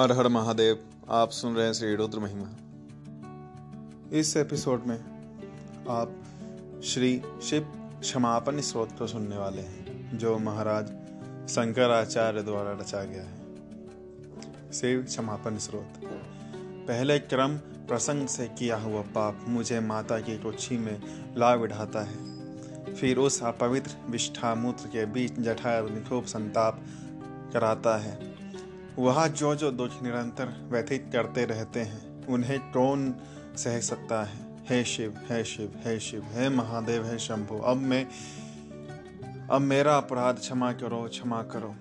हर हर महादेव, आप सुन रहे हैं श्री रुद्र महिमा। इस एपिसोड में आप श्री शिव क्षमापन स्रोत को सुनने वाले हैं, जो महाराज शंकराचार्य द्वारा रचा गया है। शिव क्षमापन स्रोत। पहले क्रम प्रसंग से किया हुआ पाप मुझे माता की कुक्षी में ला बिठाता है। फिर उस अपवित्र विष्ठा मूत्र के बीच जठा खूब संताप कराता है। वह जो जो दुख निरंतर व्यथित करते रहते हैं, उन्हें कौन सह सकता है? हे शिव हे शिव हे शिव, हे महादेव, हे शंभु, अब मैं, अब मेरा अपराध क्षमा करो क्षमा करो।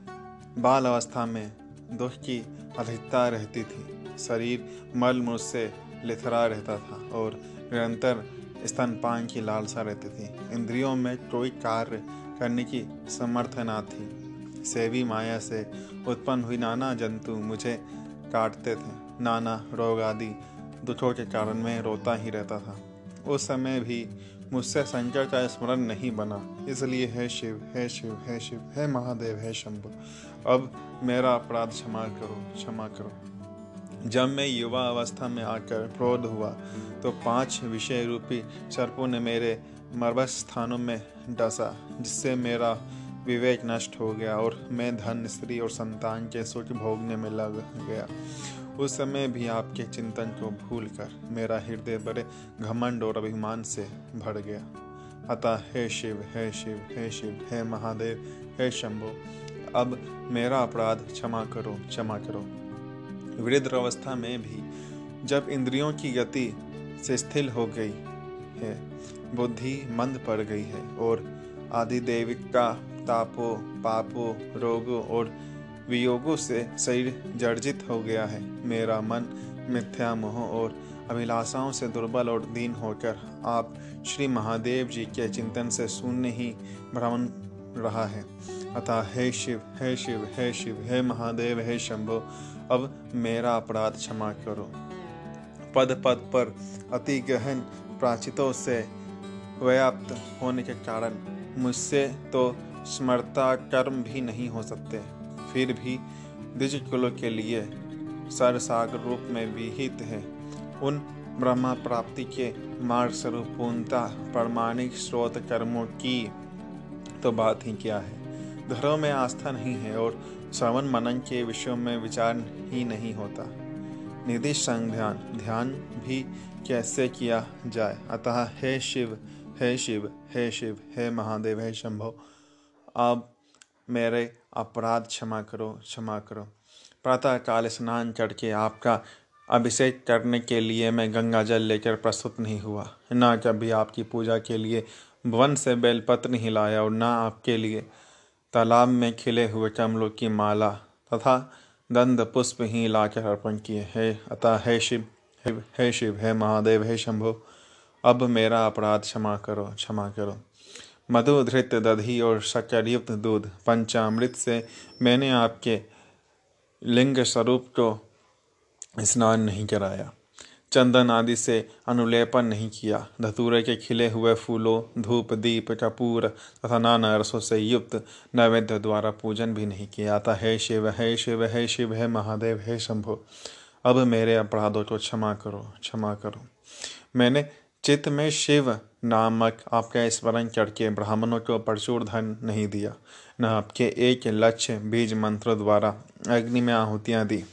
बाल अवस्था में दुख की अधिकता रहती थी। शरीर मल मुझ से लिथरा रहता था और निरंतर स्तनपान की लालसा रहती थी। इंद्रियों में कोई कार्य करने की समर्थ ना थी। सेवी माया से उत्पन्न हुई नाना जंतु मुझे काटते थे। नाना रोग आदि दुखों के कारण मैं रोता ही रहता था। उस समय भी मुझसे शंकर का स्मरण नहीं बना। इसलिए है शिव, हे शिव हे शिव, हे महादेव, हे शंभु, अब मेरा अपराध क्षमा करो क्षमा करो। जब मैं युवा अवस्था में आकर क्रोध हुआ तो पाँच विषय रूपी सर्पों ने मेरे मरबस स्थानों में डसा, जिससे मेरा विवेक नष्ट हो गया और मैं धन, स्त्री और संतान के सुख भोगने में लग गया। उस समय भी आपके चिंतन को भूलकर मेरा हृदय बड़े घमंड और अभिमान से भर गया। अतः हे शिव हे शिव हे शिव, हे महादेव, हे शंभो, अब मेरा अपराध क्षमा करो क्षमा करो। वृद्ध अवस्था में भी जब इंद्रियों की गति से स्थिर हो गई है, बुद्धि मंद पड़ गई है और आदि देविका तापों, पापों, रोगों और वियोगों से शरीर जर्जित हो गया है। मेरा मन मिथ्या मोह और अभिलाषाओं से दुर्बल और दीन होकर आप श्री महादेव जी के चिंतन से शून्य ही भ्रमण रहा है। अतः हे शिव हे शिव हे शिव, हे महादेव, हे शंभो, अब मेरा अपराध क्षमा करो। पद पद पर अति गहन प्राचितों से व्याप्त होने के कारण मुझसे तो स्मरता कर्म भी नहीं हो सकते। फिर भी द्विज कुलों के लिए सरसागर रूप में विहित है। उन ब्रह्मा प्राप्ति के मार्ग स्वरूप पूर्णता, प्रमाणिक स्रोत कर्मों की तो बात ही क्या है? धर्म में आस्था नहीं है और श्रवण मनन के विषयों में विचार ही नहीं होता। निधि संध्यान ध्यान भी कैसे किया जाए? अतः हे शिव हे शिव हे शिव, हे महादेव, हे शंभो। अब मेरे अपराध क्षमा करो क्षमा करो। प्रातः काल स्नान करके आपका अभिषेक करने के लिए मैं गंगा जल लेकर प्रस्तुत नहीं हुआ। ना कभी आपकी पूजा के लिए वन से बेलपत्र नहीं लाया और ना आपके लिए तालाब में खिले हुए कमलों की माला तथा दंद पुष्प ही लाकर अर्पण किए। है अतः, हे शिव हे शिव, हे महादेव, हे शंभो, अब मेरा अपराध क्षमा करो क्षमा करो। मधु धृत दधी और शक्कर दूध, पंचामृत से मैंने आपके लिंग स्वरूप को स्नान नहीं कराया। चंदन आदि से अनुलेपन नहीं किया। धतूरे के खिले हुए फूलों, धूप, दीप, कपूर तथा नाना रसों से युक्त नैवेद्य द्वारा पूजन भी नहीं किया था हे शिव हे शिव हे शिव, हे महादेव, हे शंभो, अब मेरे अपराधों को क्षमा करो क्षमा करो। मैंने चित्त में शिव नामक आपका स्मरण करके ब्राह्मणों को प्रचुर धन नहीं दिया, न आपके एक लक्ष्य बीज मंत्र द्वारा अग्नि में आहुतियाँ दी।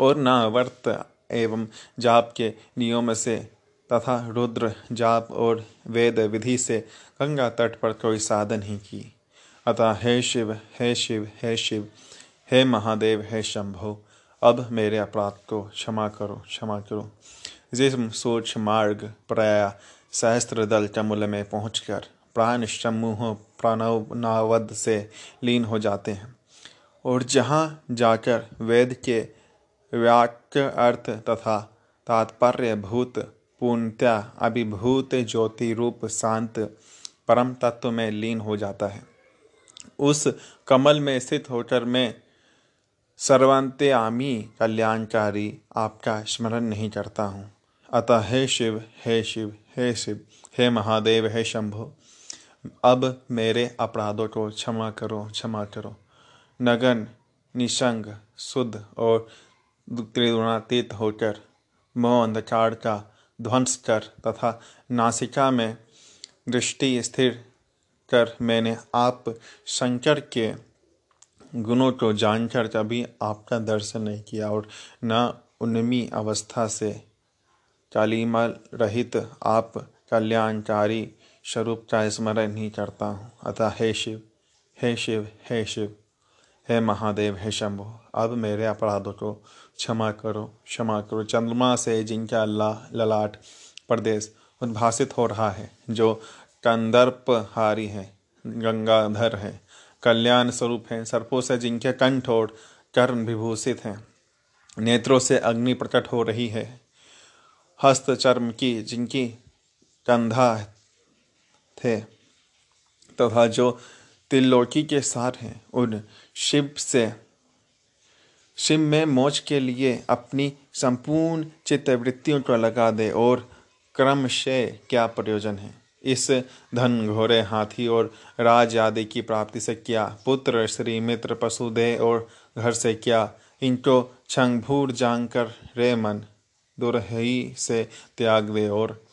और न वर्त एवं जाप के नियम से तथा रुद्र जाप और वेद विधि से गंगा तट पर कोई साधन ही की। अतः हे शिव हे शिव हे शिव, हे महादेव, हे शंभो, अब मेरे अपराध को क्षमा करो क्षमा करो। जिसम सोच मार्ग प्राय सहस्त्र दल चमुल में पहुंचकर प्राण समूह प्रणव नावद से लीन हो जाते हैं और जहाँ जाकर वेद के व्याक्य अर्थ तथा तात्पर्य भूत पूर्णत्या अभिभूत ज्योति रूप शांत परम तत्व में लीन हो जाता है उस कमल में स्थित होकर मैं सर्वंत्य आमी कल्याणकारी आपका स्मरण नहीं करता हूँ अतः हे शिव हे शिव हे शिव, हे महादेव, हे शंभो, अब मेरे अपराधों को क्षमा करो क्षमा करो। नगन निशंग शुद्ध और त्रिगुणातीत होकर, मोह अंधकार का ध्वंस कर तथा नासिका में दृष्टि स्थिर कर मैंने आप शंकर के गुणों को जानकर कभी आपका दर्शन नहीं किया और न उन्मी अवस्था से कालीमा रहित आप कल्याणकारी स्वरूप का स्मरण ही करता हूँ। अतः हे शिव हे शिव हे शिव, हे महादेव, हे शंभु, अब मेरे अपराधों को क्षमा करो क्षमा करो। चंद्रमा से जिनका अल्लाह ललाट प्रदेश उद्भासित हो रहा है, जो कंदर्प हारी है, गंगाधर है, कल्याण स्वरूप है, सर्पों से जिनके कंठ और कर्ण विभूषित हैं, नेत्रों से अग्नि प्रकट हो रही है हस्त चर्म की, जिनकी कंधा थे, तथा जो त्रिलोकी के सार हैं, उन शिव से, शिव में मोच के लिए अपनी संपूर्ण चित्तवृत्तियों को लगा दे और क्रम से क्या प्रयोजन है? इस धन घोरे हाथी और राज आदि की प्राप्ति से क्या? पुत्र श्री मित्र, पशु दे और घर से क्या? इनको छंगभूर जानकर रे मन दुरही से त्याग दे और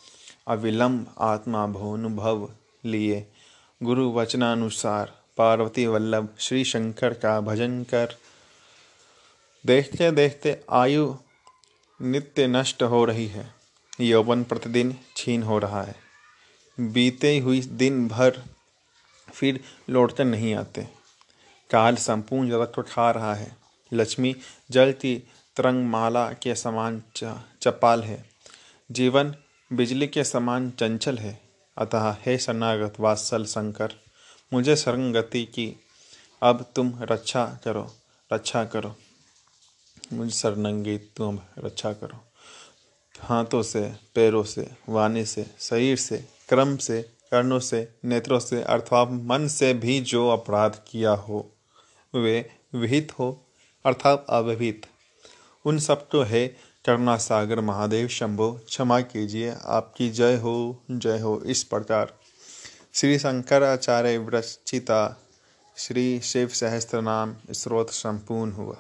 अविलंब आत्मा भोनुभव लिए। गुरु वचनानुसार पार्वती वल्लभ श्री शंकर का भजन कर। देखते देखते आयु नित्य नष्ट हो रही है। यौवन प्रतिदिन छीन हो रहा है। बीते हुई दिन भर फिर लौटकर नहीं आते। काल संपूर्ण जगत को खा रहा है। लक्ष्मी जलती तरंगमाला के समान चपाल है। जीवन बिजली के समान चंचल है। अतः हे शरणागत वात्सल शंकर, मुझे शरणगति की, अब तुम रक्षा करो रक्षा करो। मुझे शरणंगी तुम रक्षा करो। हाथों से, पैरों से, वाणी से, शरीर से, क्रम से, कर्णों से, नेत्रों से, अर्थात मन से भी जो अपराध किया हो, वे विहित हो, अर्थात अविहित। उन सब तो है। करुणा सागर, महादेव, शंभो, क्षमा कीजिए। आपकी जय हो जय हो इस प्रकार। श्री शंकराचार्य विरचिता श्री शिव सहस्त्र नाम स्रोत संपूर्ण हुआ।